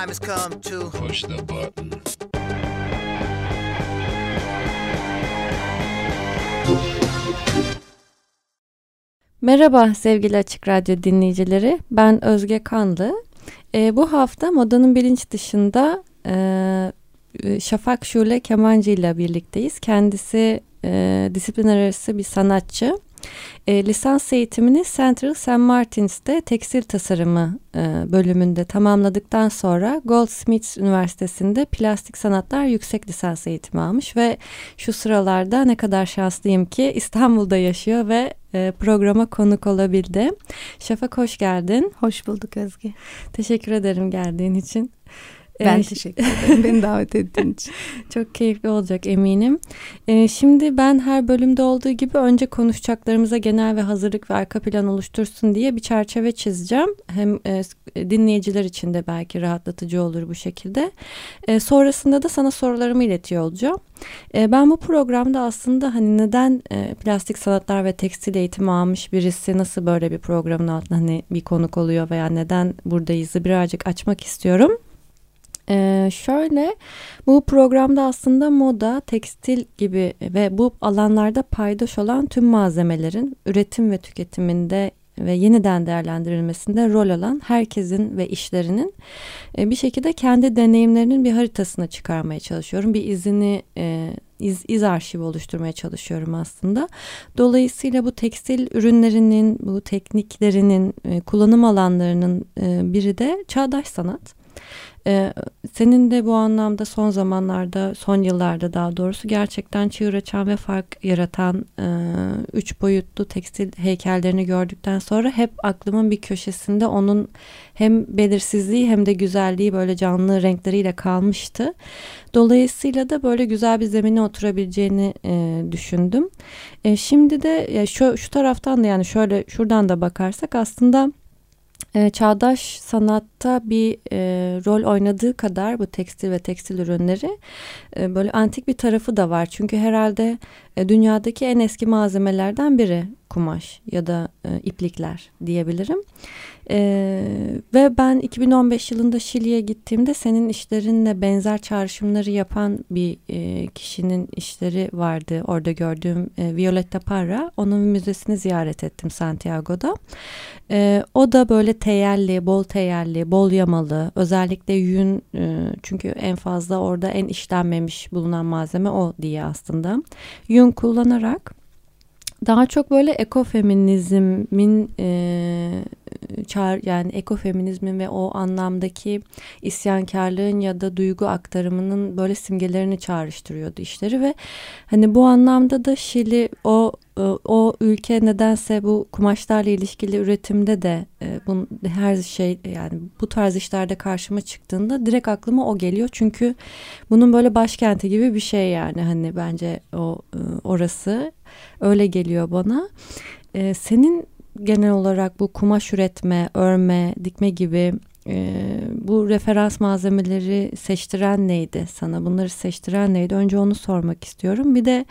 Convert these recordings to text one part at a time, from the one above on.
Time has come to Push the button. Merhaba sevgili Açık Radyo dinleyicileri. Ben Özge Kanlı. Ee, bu hafta modanın bilinç dışında e, Şafak Şule Kemancı ile birlikteyiz. Kendisi e, disiplin arası bir sanatçı. E, lisans eğitimini Central St. Martin's'te tekstil tasarımı e, bölümünde tamamladıktan sonra Goldsmiths Üniversitesi'nde plastik sanatlar yüksek lisans eğitimi almış ve şu sıralarda ne kadar şanslıyım ki İstanbul'da yaşıyor ve e, programa konuk olabildi. Şafak hoş geldin. Hoş bulduk Özge. Teşekkür ederim geldiğin için. Ben teşekkür ederim beni davet ettiğin için. Çok keyifli olacak eminim. Ee, şimdi ben her bölümde olduğu gibi önce konuşacaklarımıza genel ve hazırlık ve arka plan oluştursun diye bir çerçeve çizeceğim. Hem e, dinleyiciler için de belki rahatlatıcı olur bu şekilde. E, sonrasında da sana sorularımı iletiyor olacağım. E, ben bu programda aslında hani neden e, plastik sanatlar ve tekstil eğitimi almış birisi nasıl böyle bir programın altında hani bir konuk oluyor veya neden buradayızı birazcık açmak istiyorum. Ee, şöyle bu programda aslında moda, tekstil gibi ve bu alanlarda paydaş olan tüm malzemelerin üretim ve tüketiminde ve yeniden değerlendirilmesinde rol alan herkesin ve işlerinin e, bir şekilde kendi deneyimlerinin bir haritasına çıkarmaya çalışıyorum. Bir izini e, iz, iz arşivi oluşturmaya çalışıyorum aslında. Dolayısıyla bu tekstil ürünlerinin, bu tekniklerinin, e, kullanım alanlarının biri de çağdaş sanat. Ee, senin de bu anlamda son zamanlarda, son yıllarda daha doğrusu gerçekten çığır açan ve fark yaratan e, üç boyutlu tekstil heykellerini gördükten sonra hep aklımın bir köşesinde onun hem belirsizliği hem de güzelliği böyle canlı renkleriyle kalmıştı. Dolayısıyla da böyle güzel bir zemine oturabileceğini e, düşündüm. E, şimdi de ya şu, şu taraftan da yani şöyle şuradan da bakarsak aslında e, çağdaş sanatta bir e, rol oynadığı kadar bu tekstil ve tekstil ürünleri e, böyle antik bir tarafı da var. Çünkü herhalde e, dünyadaki en eski malzemelerden biri kumaş ya da e, iplikler diyebilirim. E, ve ben 2015 yılında Şili'ye gittiğimde senin işlerinle benzer çağrışımları yapan bir e, kişinin işleri vardı. Orada gördüğüm e, Violetta Parra. Onun müzesini ziyaret ettim Santiago'da. E, o da böyle teyelli, bol teyelli, bol yamalı, özellikle yün e, çünkü en fazla orada en işlenmemiş bulunan malzeme o diye aslında. Yün kullanarak daha çok böyle ekofeminizmin e, çağır yani ekofeminizmin ve o anlamdaki isyankarlığın ya da duygu aktarımının böyle simgelerini çağrıştırıyordu işleri ve hani bu anlamda da Şili o e, o ülke nedense bu kumaşlarla ilişkili üretimde de e, bu her şey yani bu tarz işlerde karşıma çıktığında direkt aklıma o geliyor. Çünkü bunun böyle başkenti gibi bir şey yani hani bence o e, orası öyle geliyor bana. Senin genel olarak bu kumaş üretme, örme, dikme gibi e, bu referans malzemeleri seçtiren neydi sana? Bunları seçtiren neydi? Önce onu sormak istiyorum. Bir de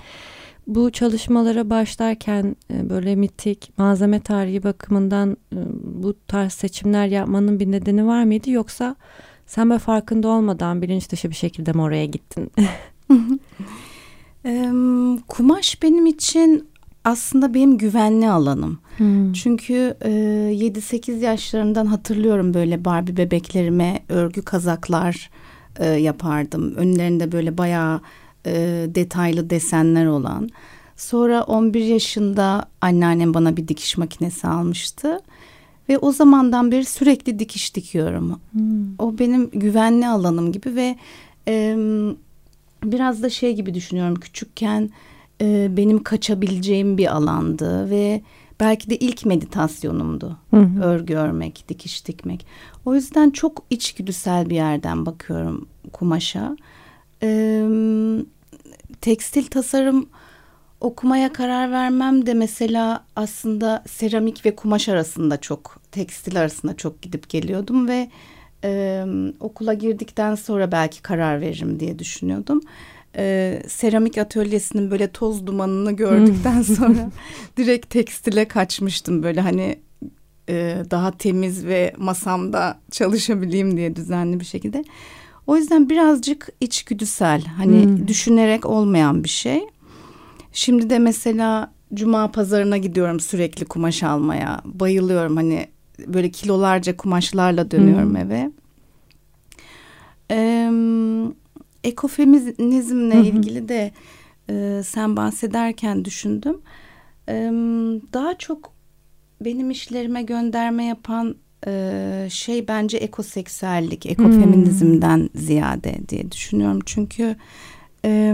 bu çalışmalara başlarken e, böyle mitik malzeme tarihi bakımından e, bu tarz seçimler yapmanın bir nedeni var mıydı? Yoksa sen böyle farkında olmadan bilinç dışı bir şekilde mi oraya gittin? e, kumaş benim için aslında benim güvenli alanım. Hmm. Çünkü e, 7-8 yaşlarından hatırlıyorum böyle Barbie bebeklerime örgü kazaklar e, yapardım. Önlerinde böyle bayağı e, detaylı desenler olan. Sonra 11 yaşında anneannem bana bir dikiş makinesi almıştı. Ve o zamandan beri sürekli dikiş dikiyorum. Hmm. O benim güvenli alanım gibi ve e, biraz da şey gibi düşünüyorum. Küçükken e, benim kaçabileceğim bir alandı ve belki de ilk meditasyonumdu. Hı hı. Örgü örmek, dikiş dikmek. O yüzden çok içgüdüsel bir yerden bakıyorum kumaşa. Ee, tekstil tasarım okumaya karar vermem de mesela aslında seramik ve kumaş arasında çok tekstil arasında çok gidip geliyordum ve e, okula girdikten sonra belki karar veririm diye düşünüyordum. E, seramik atölyesinin böyle toz dumanını gördükten sonra direkt tekstile kaçmıştım böyle hani e, daha temiz ve masamda çalışabileyim diye düzenli bir şekilde. O yüzden birazcık içgüdüsel hani Hmm. düşünerek olmayan bir şey. Şimdi de mesela cuma pazarına gidiyorum sürekli kumaş almaya. Bayılıyorum hani böyle kilolarca kumaşlarla dönüyorum Hmm. eve. Ee, ekofeminizmle Hı hı. ilgili de e, sen bahsederken düşündüm. Ee, daha çok benim işlerime gönderme yapan e, şey bence ekoseksüellik, ekofeminizmden ziyade diye düşünüyorum. Çünkü e,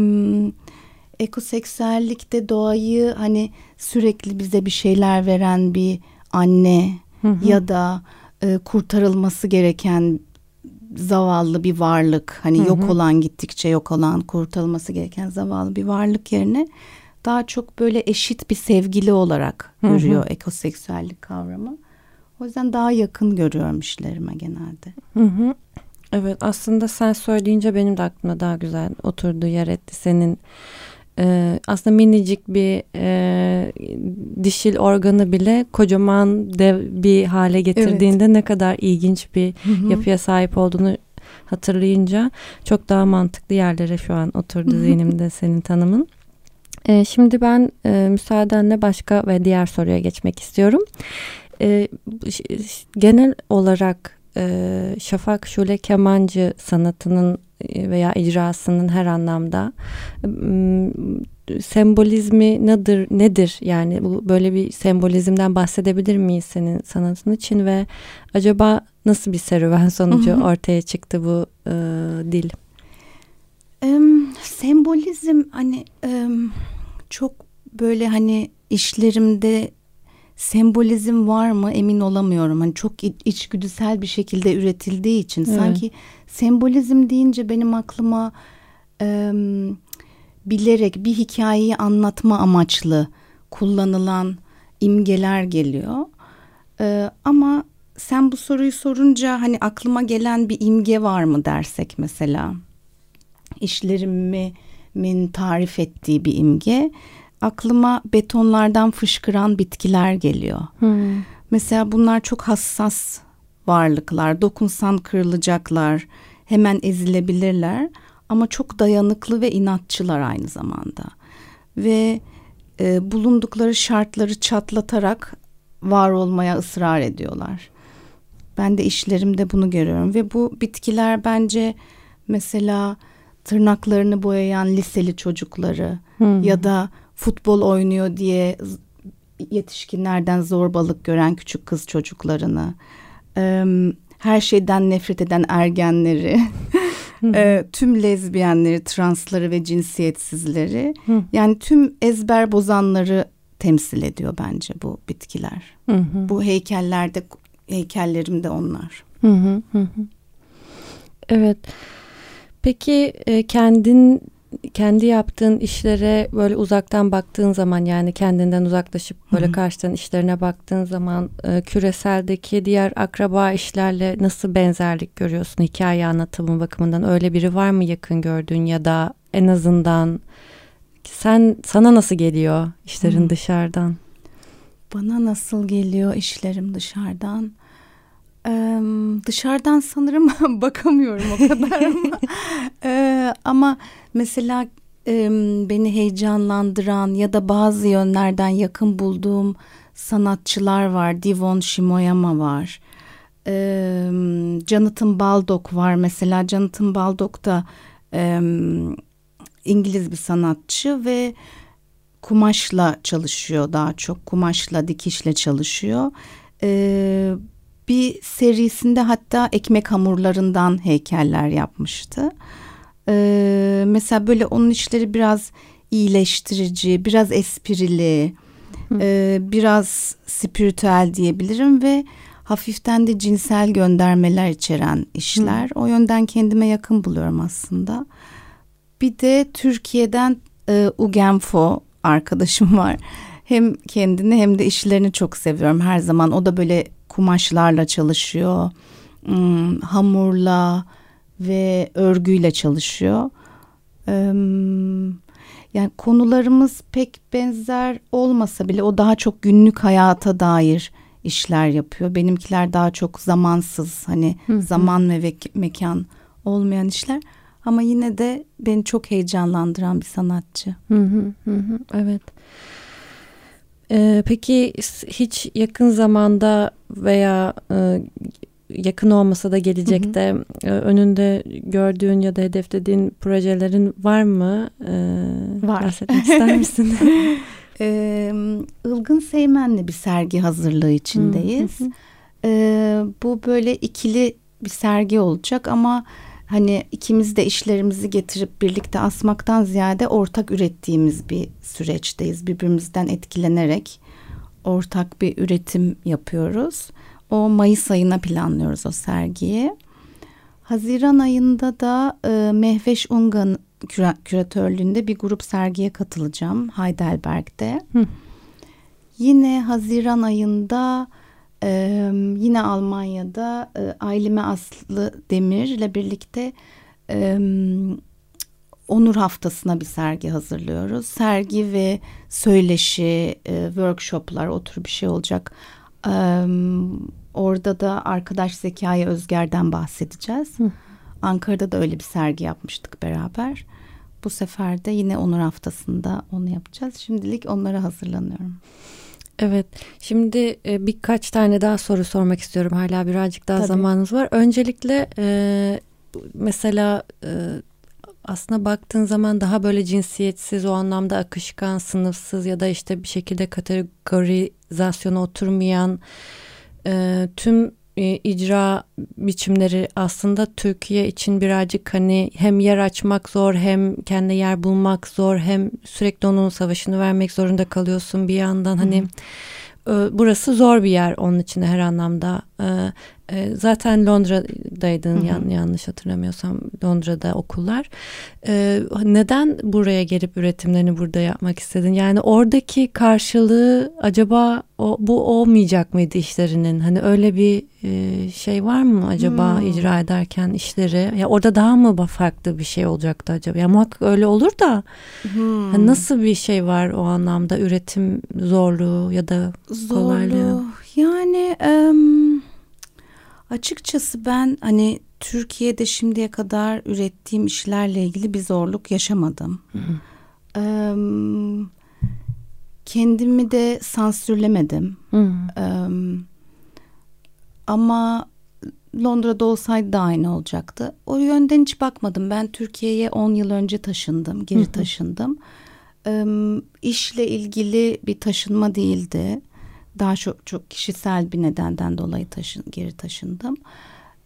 ekoseksüellikte doğayı hani sürekli bize bir şeyler veren bir anne Hı hı. ya da e, kurtarılması gereken zavallı bir varlık hani Hı yok hı. olan gittikçe yok olan kurtarılması gereken zavallı bir varlık yerine daha çok böyle eşit bir sevgili olarak Hı hı. görüyor ekoseksüellik kavramı. O yüzden daha yakın görüyorum işlerime genelde. Hı hı. Evet aslında sen söyleyince benim de aklıma daha güzel oturdu yer etti senin e, aslında minicik bir e, dişil organı bile kocaman dev bir hale getirdiğinde ne kadar ilginç bir yapıya sahip olduğunu hatırlayınca çok daha mantıklı yerlere şu an oturdu zihnimde senin tanımın. E, şimdi ben e, müsaadenle başka ve diğer soruya geçmek istiyorum. E, genel olarak e, Şafak Şule kemancı sanatının veya icrasının her anlamda m, sembolizmi nedir nedir yani bu böyle bir sembolizmden bahsedebilir miyiz senin sanatın için ve acaba nasıl bir serüven sonucu ortaya çıktı bu e, dil? Em, sembolizm hani em, çok böyle hani işlerimde sembolizm var mı emin olamıyorum. Hani çok iç- içgüdüsel bir şekilde üretildiği için Evet. sanki sembolizm deyince benim aklıma em, bilerek bir hikayeyi anlatma amaçlı kullanılan imgeler geliyor. Ee, ama sen bu soruyu sorunca hani aklıma gelen bir imge var mı dersek mesela işlerimin tarif ettiği bir imge aklıma betonlardan fışkıran bitkiler geliyor. Mesela bunlar çok hassas varlıklar. Dokunsan kırılacaklar, hemen ezilebilirler ama çok dayanıklı ve inatçılar aynı zamanda. Ve e, bulundukları şartları çatlatarak var olmaya ısrar ediyorlar. Ben de işlerimde bunu görüyorum ve bu bitkiler bence mesela tırnaklarını boyayan liseli çocukları ya da futbol oynuyor diye yetişkinlerden zorbalık gören küçük kız çocuklarını, her şeyden nefret eden ergenleri, e, tüm lezbiyenleri, transları ve cinsiyetsizleri, yani tüm ezber bozanları temsil ediyor bence bu bitkiler. Hı hı. Bu heykellerde onlar. Hı hı, hı hı. Evet. Peki kendin kendi yaptığın işlere böyle uzaktan baktığın zaman yani kendinden uzaklaşıp böyle karşıdan işlerine baktığın zaman e, küreseldeki diğer akraba işlerle nasıl benzerlik görüyorsun hikaye anlatımı bakımından öyle biri var mı yakın gördüğün ya da en azından sen sana nasıl geliyor işlerin Hı. dışarıdan? Bana nasıl geliyor işlerim dışarıdan? Ee, dışarıdan sanırım bakamıyorum o kadar ama. Ee, ama mesela e, beni heyecanlandıran ya da bazı yönlerden yakın bulduğum sanatçılar var. Divon Shimoyama var. Ee, Jonathan Baldock var. Mesela Jonathan Baldock da e, İngiliz bir sanatçı ve kumaşla çalışıyor daha çok kumaşla dikişle çalışıyor. Ee, bir serisinde hatta ekmek hamurlarından heykeller yapmıştı. Ee, mesela böyle onun işleri biraz iyileştirici, biraz esprili. e, biraz spiritüel diyebilirim ve hafiften de cinsel göndermeler içeren işler. O yönden kendime yakın buluyorum aslında. Bir de Türkiye'den e, Ugenfo arkadaşım var. Hem kendini hem de işlerini çok seviyorum her zaman. O da böyle kumaşlarla çalışıyor. Hmm, hamurla ve örgüyle çalışıyor. Yani konularımız pek benzer olmasa bile o daha çok günlük hayata dair işler yapıyor. Benimkiler daha çok zamansız hani zaman ve mekan olmayan işler. Ama yine de beni çok heyecanlandıran bir sanatçı. Hı hı hı, evet. Ee, peki hiç yakın zamanda veya e, yakın olmasa da gelecekte hı hı. E, önünde gördüğün ya da hedeflediğin projelerin var mı? Ee, var. Bahsetmek ister misin? ee, Ilgın Seymen'le bir sergi hazırlığı içindeyiz. Hı hı. Ee, bu böyle ikili bir sergi olacak ama hani ikimiz de işlerimizi getirip birlikte asmaktan ziyade ortak ürettiğimiz bir süreçteyiz. Birbirimizden etkilenerek ortak bir üretim yapıyoruz. O Mayıs ayına planlıyoruz o sergiyi. Haziran ayında da e, Mehveş Ungan küra, küratörlüğünde bir grup sergiye katılacağım Heidelberg'de. Hı. Yine Haziran ayında e, yine Almanya'da e, Ailime Aslı Demir ile birlikte e, Onur Haftası'na bir sergi hazırlıyoruz. Sergi ve söyleşi, e, workshoplar o tür bir şey olacak. E, orada da arkadaş Zekai Özger'den bahsedeceğiz. Hı. Ankara'da da öyle bir sergi yapmıştık beraber. Bu sefer de yine Onur Haftası'nda onu yapacağız. Şimdilik onlara hazırlanıyorum. Evet. Şimdi e, birkaç tane daha soru sormak istiyorum. Hala birazcık daha Tabii. zamanınız var. Öncelikle e, mesela e, aslında baktığın zaman daha böyle cinsiyetsiz o anlamda akışkan, sınıfsız ya da işte bir şekilde kategorizasyona oturmayan e, tüm e, icra biçimleri aslında Türkiye için birazcık hani hem yer açmak zor hem kendi yer bulmak zor hem sürekli onun savaşını vermek zorunda kalıyorsun bir yandan. Hani e, burası zor bir yer onun için her anlamda. E, e, zaten Londra'daydın hı hı. Yan, yanlış hatırlamıyorsam Londra'da okullar. E, neden buraya gelip üretimlerini burada yapmak istedin? Yani oradaki karşılığı acaba o, bu olmayacak mıydı işlerinin? Hani öyle bir e, şey var mı acaba hmm. icra ederken işleri? Ya orada daha mı farklı bir şey olacaktı acaba? Ya muhakkak öyle olur da hmm. hani nasıl bir şey var o anlamda üretim zorluğu ya da kolaylığı? Zorluğu yani... Um Açıkçası ben hani Türkiye'de şimdiye kadar ürettiğim işlerle ilgili bir zorluk yaşamadım. Ee, kendimi de sansürlemedim. Ee, ama Londra'da olsaydı da aynı olacaktı. O yönden hiç bakmadım. Ben Türkiye'ye 10 yıl önce taşındım, geri taşındım. Ee, işle ilgili bir taşınma değildi daha çok çok kişisel bir nedenden dolayı taşın, geri taşındım.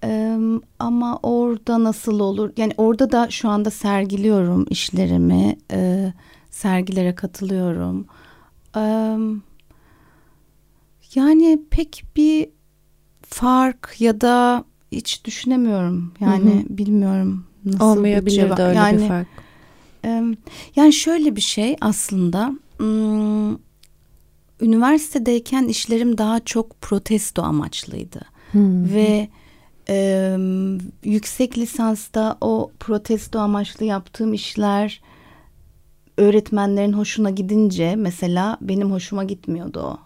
Ee, ama orada nasıl olur? Yani orada da şu anda sergiliyorum işlerimi, e, sergilere katılıyorum. Ee, yani pek bir fark ya da hiç düşünemiyorum. Yani hı hı. bilmiyorum nasıl Olmayabilir bir de öyle yani, bir fark. E, yani şöyle bir şey aslında. Hmm, üniversitedeyken işlerim daha çok protesto amaçlıydı. Hmm. Ve e, yüksek lisansta o protesto amaçlı yaptığım işler öğretmenlerin hoşuna gidince mesela benim hoşuma gitmiyordu o.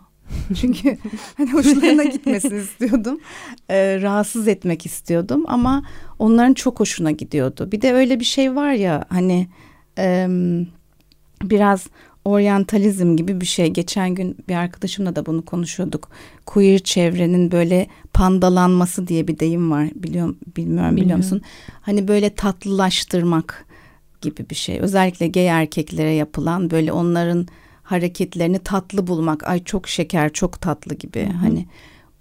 Çünkü hani hoşlarına gitmesini istiyordum. E, rahatsız etmek istiyordum ama onların çok hoşuna gidiyordu. Bir de öyle bir şey var ya hani e, biraz oryantalizm gibi bir şey. Geçen gün bir arkadaşımla da bunu konuşuyorduk. Queer çevrenin böyle pandalanması diye bir deyim var. Biliyorum bilmiyorum biliyor musun? Hani böyle tatlılaştırmak gibi bir şey. Özellikle gay erkeklere yapılan böyle onların hareketlerini tatlı bulmak. Ay çok şeker, çok tatlı gibi. Hı-hı. Hani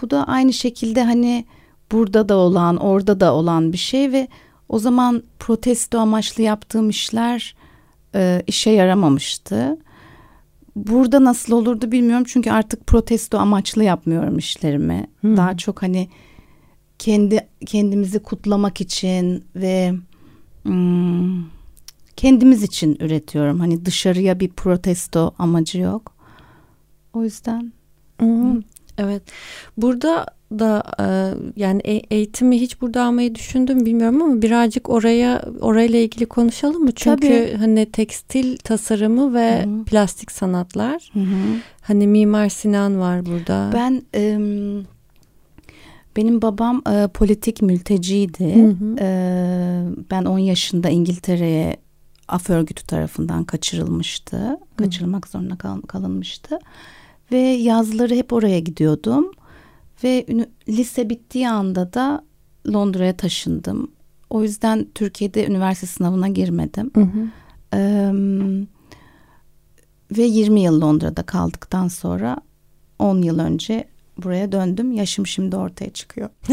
bu da aynı şekilde hani burada da olan, orada da olan bir şey ve o zaman protesto amaçlı yaptığım işler e, işe yaramamıştı burada nasıl olurdu bilmiyorum çünkü artık protesto amaçlı yapmıyorum işlerimi. Hmm. Daha çok hani kendi kendimizi kutlamak için ve hmm, kendimiz için üretiyorum. Hani dışarıya bir protesto amacı yok. O yüzden Hı, Evet. Burada da e, yani e- eğitimi hiç burada almayı düşündüm bilmiyorum ama birazcık oraya orayla ilgili konuşalım mı? Çünkü Tabii. hani tekstil tasarımı ve Hı hı. plastik sanatlar. Hı hı. Hani Mimar Sinan var burada. Ben benim babam e, politik mülteciydi. Hı hı. E, ben 10 yaşında İngiltere'ye af örgütü tarafından kaçırılmıştı. Kaçırılmak zorunda kal- kalınmıştı. Ve yazları hep oraya gidiyordum. Ve lise bittiği anda da Londra'ya taşındım. O yüzden Türkiye'de üniversite sınavına girmedim. Hı hı. Eee, ve 20 yıl Londra'da kaldıktan sonra 10 yıl önce buraya döndüm. Yaşım şimdi ortaya çıkıyor.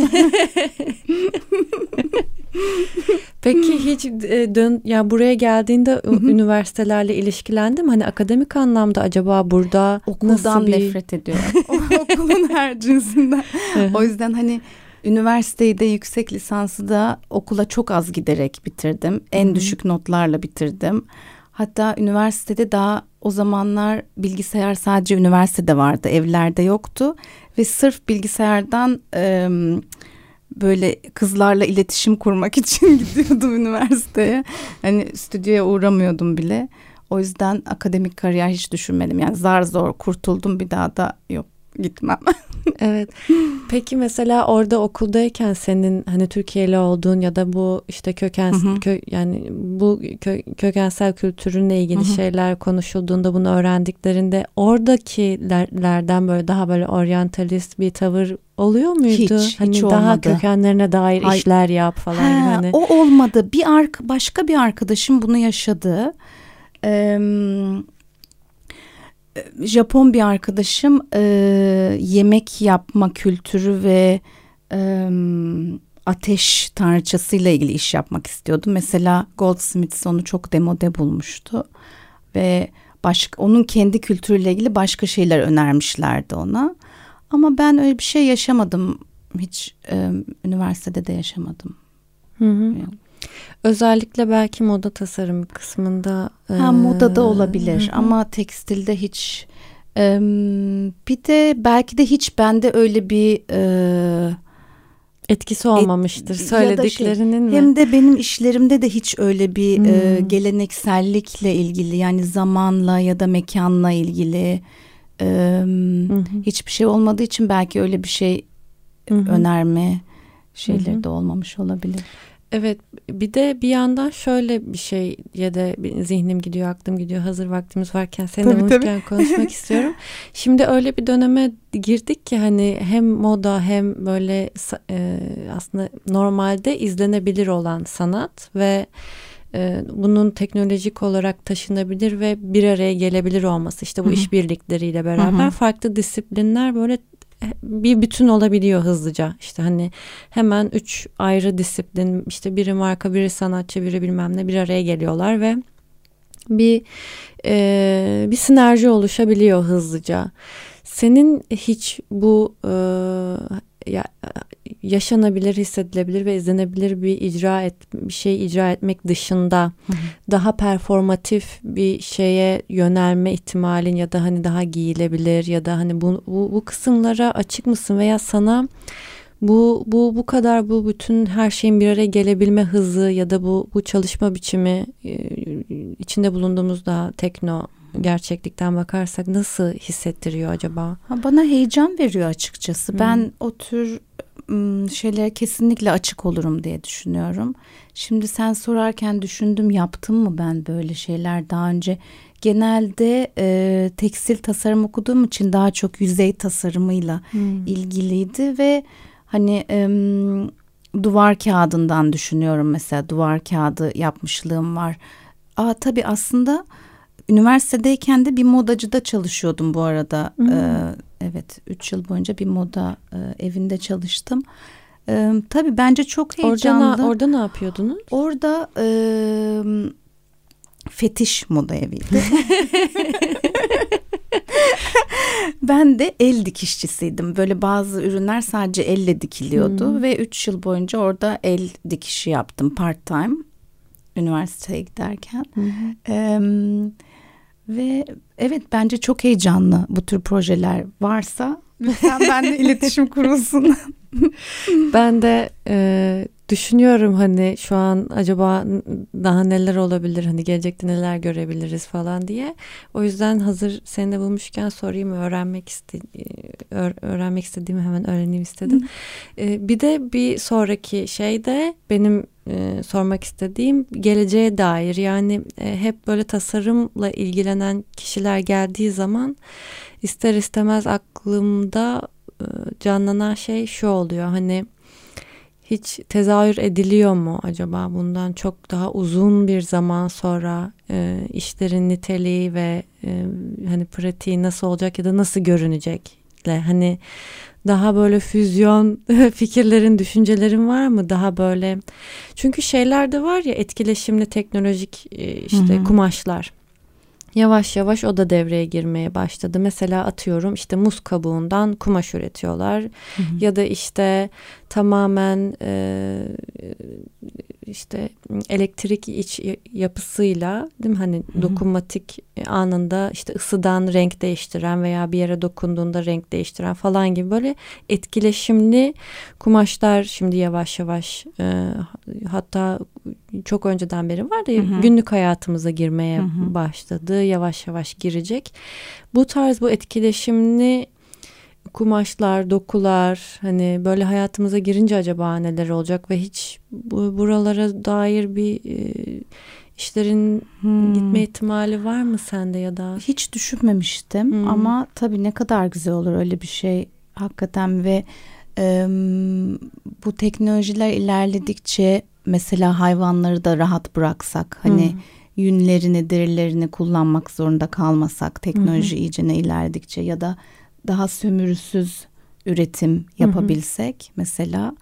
Peki hiç e, dön ya buraya geldiğinde üniversitelerle ilişkilendim hani akademik anlamda acaba burada Okuldan nasıl bir nefret ediyorum. Okulun her cinsinden. o yüzden hani üniversiteyi de yüksek lisansı da okula çok az giderek bitirdim. En düşük notlarla bitirdim. Hatta üniversitede daha o zamanlar bilgisayar sadece üniversitede vardı, evlerde yoktu ve sırf bilgisayardan em, böyle kızlarla iletişim kurmak için gidiyordum üniversiteye. Hani stüdyoya uğramıyordum bile. O yüzden akademik kariyer hiç düşünmedim. Yani zar zor kurtuldum bir daha da yok gitmem. Evet. Peki mesela orada okuldayken senin hani Türkiye'li olduğun ya da bu işte köken Hı hı. kö- yani bu kö- kökensel kültürünle ilgili şeyler konuşulduğunda bunu öğrendiklerinde oradakilerden böyle daha böyle oryantalist bir tavır oluyor muydu? Hiç, hiç hani daha olmadı. kökenlerine dair Ay- işler yap falan Ha, hani. O olmadı. Bir ark başka bir arkadaşım bunu yaşadı. Ee, Japon bir arkadaşım e, yemek yapma kültürü ve e, ateş tanrıçasıyla ilgili iş yapmak istiyordu. Mesela Goldsmith onu çok demode bulmuştu ve başka onun kendi kültürüyle ilgili başka şeyler önermişlerdi ona. Ama ben öyle bir şey yaşamadım. Hiç e, üniversitede de yaşamadım. Hı hı. Özellikle belki moda tasarım kısmında. Ha e, moda da olabilir hı ama tekstilde hiç e, bir de belki de hiç bende öyle bir e, etkisi olmamıştır da şey, söylediklerinin mi? hem de benim işlerimde de hiç öyle bir e, Hmm. geleneksellikle ilgili yani zamanla ya da mekanla ilgili e, hiçbir şey olmadığı için belki öyle bir şey hı. önerme şeyleri hı. de olmamış olabilir. Evet bir de bir yandan şöyle bir şey ya da bir zihnim gidiyor aklım gidiyor hazır vaktimiz varken seninle Tabii, buluşurken konuşmak istiyorum. Şimdi öyle bir döneme girdik ki hani hem moda hem böyle e, aslında normalde izlenebilir olan sanat ve e, bunun teknolojik olarak taşınabilir ve bir araya gelebilir olması işte bu işbirlikleriyle beraber farklı disiplinler böyle bir bütün olabiliyor hızlıca. İşte hani hemen üç ayrı disiplin işte biri marka biri sanatçı biri bilmem ne bir araya geliyorlar ve bir e, bir sinerji oluşabiliyor hızlıca. Senin hiç bu e, ya, yaşanabilir, hissedilebilir ve izlenebilir bir icra et bir şey icra etmek dışında daha performatif bir şeye yönelme ihtimalin ya da hani daha giyilebilir ya da hani bu bu, bu kısımlara açık mısın veya sana bu bu bu kadar bu bütün her şeyin bir araya gelebilme hızı ya da bu bu çalışma biçimi e, içinde bulunduğumuz daha tekno gerçeklikten bakarsak nasıl hissettiriyor acaba? Bana heyecan veriyor açıkçası. Hı. Ben o tür şeylere kesinlikle açık olurum diye düşünüyorum. Şimdi sen sorarken düşündüm yaptım mı ben böyle şeyler daha önce. Genelde e, tekstil tasarım okuduğum için daha çok yüzey tasarımıyla ilgiliydi ve hani em, duvar kağıdından düşünüyorum mesela duvar kağıdı yapmışlığım var. Aa tabii aslında üniversitedeyken de bir modacıda çalışıyordum bu arada. Hmm. Ee, evet 3 yıl boyunca bir moda e, evinde çalıştım. Ee, tabii bence çok Orada heyecanlı. ne, orada ne yapıyordunuz? Orada e, fetiş moda eviydi. ben de el dikişçisiydim. Böyle bazı ürünler sadece elle dikiliyordu Hmm. ve üç yıl boyunca orada el dikişi yaptım part time üniversiteye giderken. Ee, ve evet bence çok heyecanlı bu tür projeler varsa lütfen benimle iletişim kurulsun. Ben de e, düşünüyorum hani şu an acaba daha neler olabilir hani gelecekte neler görebiliriz falan diye. O yüzden hazır seni de bulmuşken sorayım öğrenmek iste öğ- öğrenmek istediğimi hemen öğreneyim istedim. E, bir de bir sonraki şey de benim e, sormak istediğim geleceğe dair. Yani e, hep böyle tasarımla ilgilenen kişiler geldiği zaman ister istemez aklımda e, canlanan şey şu oluyor. Hani hiç tezahür ediliyor mu acaba bundan çok daha uzun bir zaman sonra e, işlerin niteliği ve e, hani pratiği nasıl olacak ya da nasıl görünecekle? Hani daha böyle füzyon fikirlerin düşüncelerin var mı daha böyle çünkü şeyler de var ya etkileşimli teknolojik e, işte Hı hı. kumaşlar Yavaş yavaş o da devreye girmeye başladı. Mesela atıyorum işte muz kabuğundan kumaş üretiyorlar ya da işte tamamen e, işte elektrik iç yapısıyla değil mi? Hani dokunmatik anında işte ısıdan renk değiştiren veya bir yere dokunduğunda renk değiştiren falan gibi böyle etkileşimli kumaşlar şimdi yavaş yavaş e, hatta çok önceden beri var da günlük hayatımıza girmeye başladı yavaş yavaş girecek. Bu tarz bu etkileşimli kumaşlar, dokular hani böyle hayatımıza girince acaba neler olacak ve hiç bu, buralara dair bir e, işlerin gitme ihtimali var mı sende ya da? Hiç düşünmemiştim Hmm. ama tabii ne kadar güzel olur öyle bir şey hakikaten ve e, bu teknolojiler ilerledikçe mesela hayvanları da rahat bıraksak hani Hmm. yünlerini derilerini kullanmak zorunda kalmasak teknoloji iyice ne ilerledikçe ya da daha sömürüsüz üretim yapabilsek mesela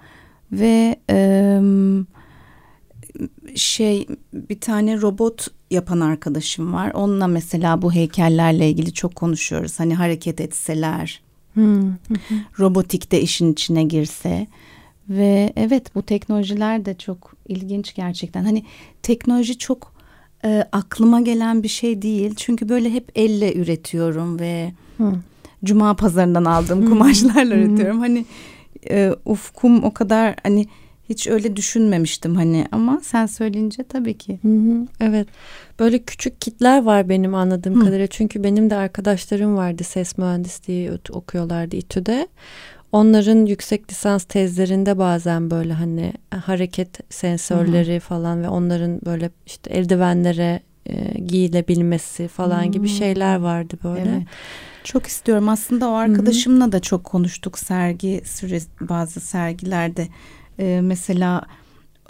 ve e, şey bir tane robot yapan arkadaşım var. Onunla mesela bu heykellerle ilgili çok konuşuyoruz. Hani hareket etseler, Hmm. robotik de işin içine girse ve evet bu teknolojiler de çok ilginç gerçekten. Hani teknoloji çok e, aklıma gelen bir şey değil. Çünkü böyle hep elle üretiyorum ve Hı. Cuma pazarından aldığım kumaşlarla üretiyorum. Hani e, ufkum o kadar hani hiç öyle düşünmemiştim hani ama sen söyleyince tabii ki. Hı hı, Evet. Böyle küçük kitler var benim anladığım kadarıyla. Çünkü benim de arkadaşlarım vardı ses mühendisliği okuyorlardı İTÜ'de. Onların yüksek lisans tezlerinde bazen böyle hani hareket sensörleri falan ve onların böyle işte eldivenlere giyilebilmesi falan gibi şeyler vardı böyle. Evet. Çok istiyorum. Aslında o arkadaşımla da çok konuştuk sergi süre bazı sergilerde. Ee, mesela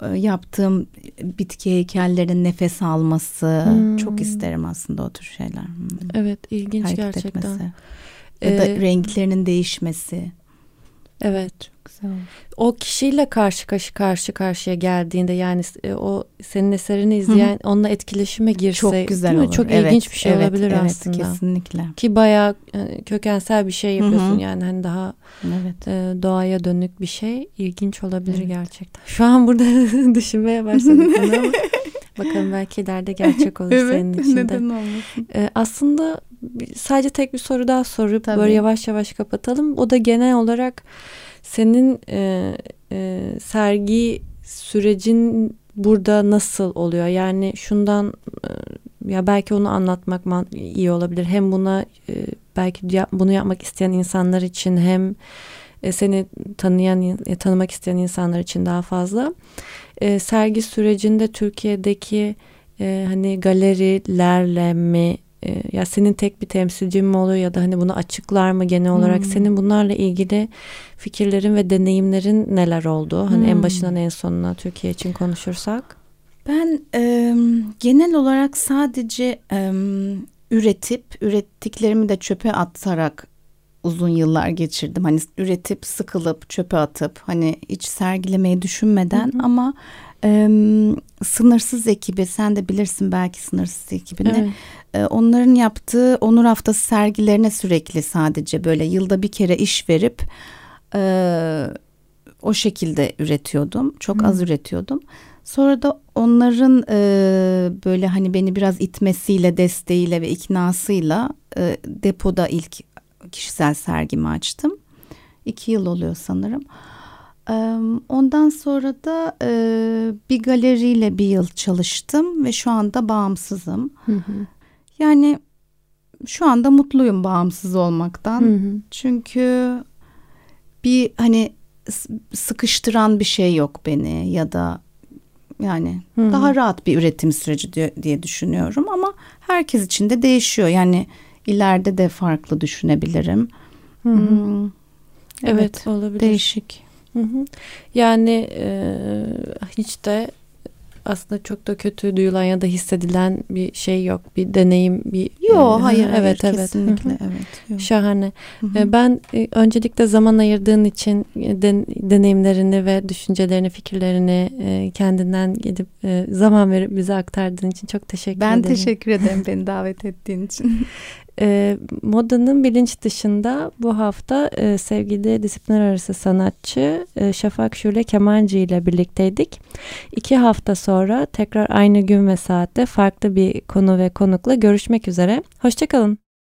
e, yaptığım bitki heykellerin nefes alması Hmm. çok isterim aslında o tür şeyler. Hmm. Evet, ilginç Hareket gerçekten. etmesi. Ya da Ee, renklerinin değişmesi. Evet. Güzel. o kişiyle karşı karşı karşı karşıya geldiğinde yani e, o senin eserini izleyen onunla etkileşime girse Çok güzel değil mi? olur. Çok Evet, ilginç bir şey evet, olabilir evet, aslında. Kesinlikle. Ki bayağı e, kökensel bir şey yapıyorsun Hı hı. yani hani daha Evet. e, doğaya dönük bir şey ilginç olabilir gerçekten. Şu an burada düşünmeye başladık bunu ama bakalım belki ileride gerçek olur senin için de. Neden olmasın? E, aslında sadece tek bir soru daha sorup Tabii. böyle yavaş yavaş kapatalım. O da genel olarak senin e, e, sergi sürecin burada nasıl oluyor? Yani şundan e, ya belki onu anlatmak iyi olabilir. Hem buna e, belki bunu yapmak isteyen insanlar için hem e, seni tanıyan e, tanımak isteyen insanlar için daha fazla. E, sergi sürecinde Türkiye'deki e, hani galerilerle mi e, ya senin tek bir temsilcin mi oluyor ya da hani bunu açıklar mı genel olarak senin bunlarla ilgili fikirlerin ve deneyimlerin neler oldu? Hani en başından en sonuna Türkiye için konuşursak. Ben e, genel olarak sadece e, üretip ürettiklerimi de çöpe atarak uzun yıllar geçirdim. Hani üretip sıkılıp çöpe atıp hani hiç sergilemeyi düşünmeden ama e, sınırsız ekibi sen de bilirsin belki sınırsız ekibini Evet. E, onların yaptığı onur haftası sergilerine sürekli sadece böyle yılda bir kere iş verip e, o şekilde üretiyordum. Çok az üretiyordum. Sonra da onların e, böyle hani beni biraz itmesiyle, desteğiyle ve iknasıyla e, depoda ilk kişisel sergimi açtım. İki yıl oluyor sanırım. E, ondan sonra da e, bir galeriyle bir yıl çalıştım ve şu anda bağımsızım. Yani şu anda mutluyum bağımsız olmaktan. Çünkü bir hani sıkıştıran bir şey yok beni ya da yani daha rahat bir üretim süreci diye, diye düşünüyorum ama herkes için de değişiyor. Yani ileride de farklı düşünebilirim. Hmm, Evet, olabilir. Değişik. Hı hı. Yani e, hiç de aslında çok da kötü duyulan ya da hissedilen bir şey yok. Bir deneyim, bir Yok e, hayır, hı, hayır evet evet. kesinlikle evet. yok. Şahane. Hı hı. E, Ben e, öncelikle zaman ayırdığın için e, den- deneyimlerini ve düşüncelerini, fikirlerini e, kendinden gidip e, zaman verip bize aktardığın için çok teşekkür ben ederim. teşekkür ederim beni davet ettiğin için. E, modanın bilinç dışında bu hafta e, sevgili disiplinler arası sanatçı e, Şafak Şule Kemancı ile birlikteydik. İki hafta sonra tekrar aynı gün ve saatte farklı bir konu ve konukla görüşmek üzere. Hoşçakalın.